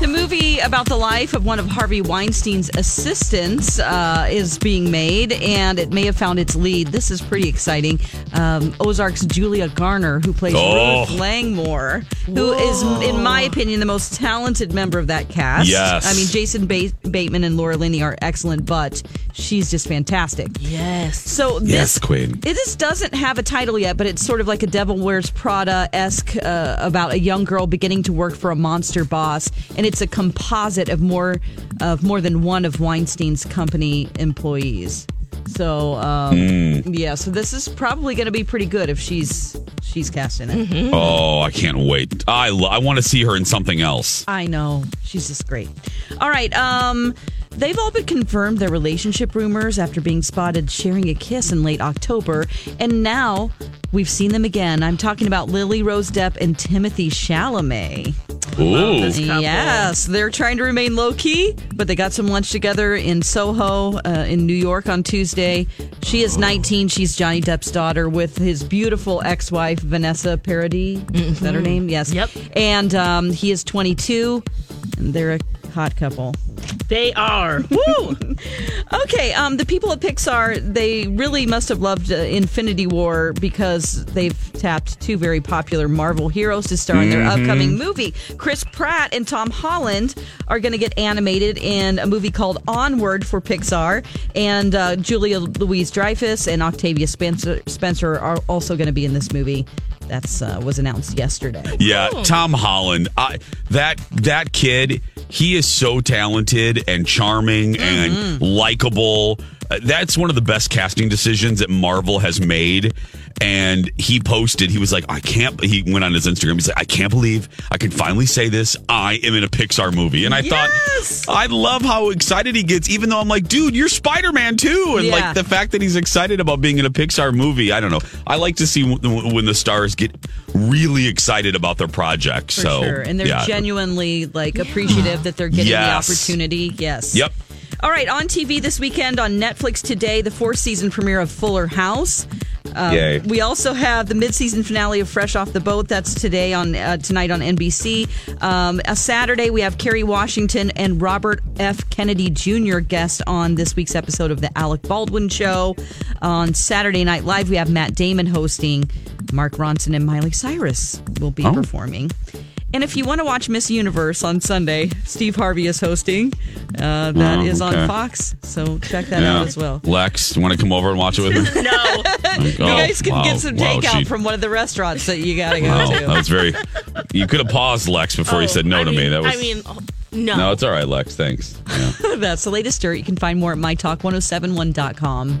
The movie about the life of one of Harvey Weinstein's assistants uh, is being made, and it may have found its lead. This is pretty exciting. Um, Ozark's Julia Garner, who plays Oh. Ruth Langmore, who is, in my opinion, the most talented member of that cast. Yes. I mean, Jason ba- Bateman and Laura Linney are excellent, but she's just fantastic. Yes. So this Yes, Queen. It just doesn't have a title yet, but it's sort of like a Devil Wears Prada esque uh, about a young girl beginning to work for a monster boss, and it's a composite of more of more than one of Weinstein's company employees. So um, yeah, so this is probably going to be pretty good if she's she's cast in it. Oh, I can't wait. I lo- I want to see her in something else. I know. She's just great. All right. Um, they've all been confirmed their relationship rumors after being spotted sharing a kiss in late October. And now we've seen them again. I'm talking about Lily Rose Depp and Timothée Chalamet. Ooh. Yes, they're trying to remain low key, but they got some lunch together in Soho, uh, in New York on Tuesday. She is 19. She's Johnny Depp's daughter with his beautiful ex wife, Vanessa Paradis. Is that her name? Yes. Yep. And um, he is 22, and they're a hot couple. They are. Woo! Okay, um, the people at Pixar, they really must have loved uh, Infinity War because they've tapped two very popular Marvel heroes to star in their upcoming movie. Chris Pratt and Tom Holland are going to get animated in a movie called Onward for Pixar, and uh, Julia Louise Dreyfus and Octavia Spencer, Spencer are also going to be in this movie. That's uh, was announced yesterday. Yeah, Tom Holland. I, that that kid, he is so talented and charming and likable. Uh, That's one of the best casting decisions that Marvel has made. And he posted, he was like, I can't. He went on his Instagram. He's like, I can't believe I can finally say this. I am in a Pixar movie. And I Yes! thought, I love how excited he gets, even though I'm like, dude, you're Spider Man too. And Yeah. like the fact that he's excited about being in a Pixar movie. I don't know. I like to see w- when the stars get really excited about their project. For so, sure. And they're yeah. genuinely like appreciative that they're getting Yes. the opportunity. Yes. Yep. All right, on TV this weekend on Netflix today, the fourth season premiere of Fuller House. Um, Yay. We also have the mid-season finale of Fresh Off the Boat. That's today on uh, tonight on NBC. Um, a Saturday we have Kerry Washington and Robert F. Kennedy Jr. guest on this week's episode of the Alec Baldwin Show. On Saturday Night Live we have Matt Damon hosting. Mark Ronson and Miley Cyrus will be Oh. performing. And if you want to watch Miss Universe on Sunday, Steve Harvey is hosting. Uh, that Oh, is okay. on Fox, so check that Yeah. out as well. Lex, want to come over and watch it with me? No. Like, You oh, guys can wow, get some wow, takeout she- from one of the restaurants that you got to go Wow, to. that was very. You could have paused, Lex, before you said no Oh, I to mean, me. That was. I mean, oh, no. no, it's all right, Lex. Thanks. Yeah. That's the latest dirt. You can find more at mytalk1071.com.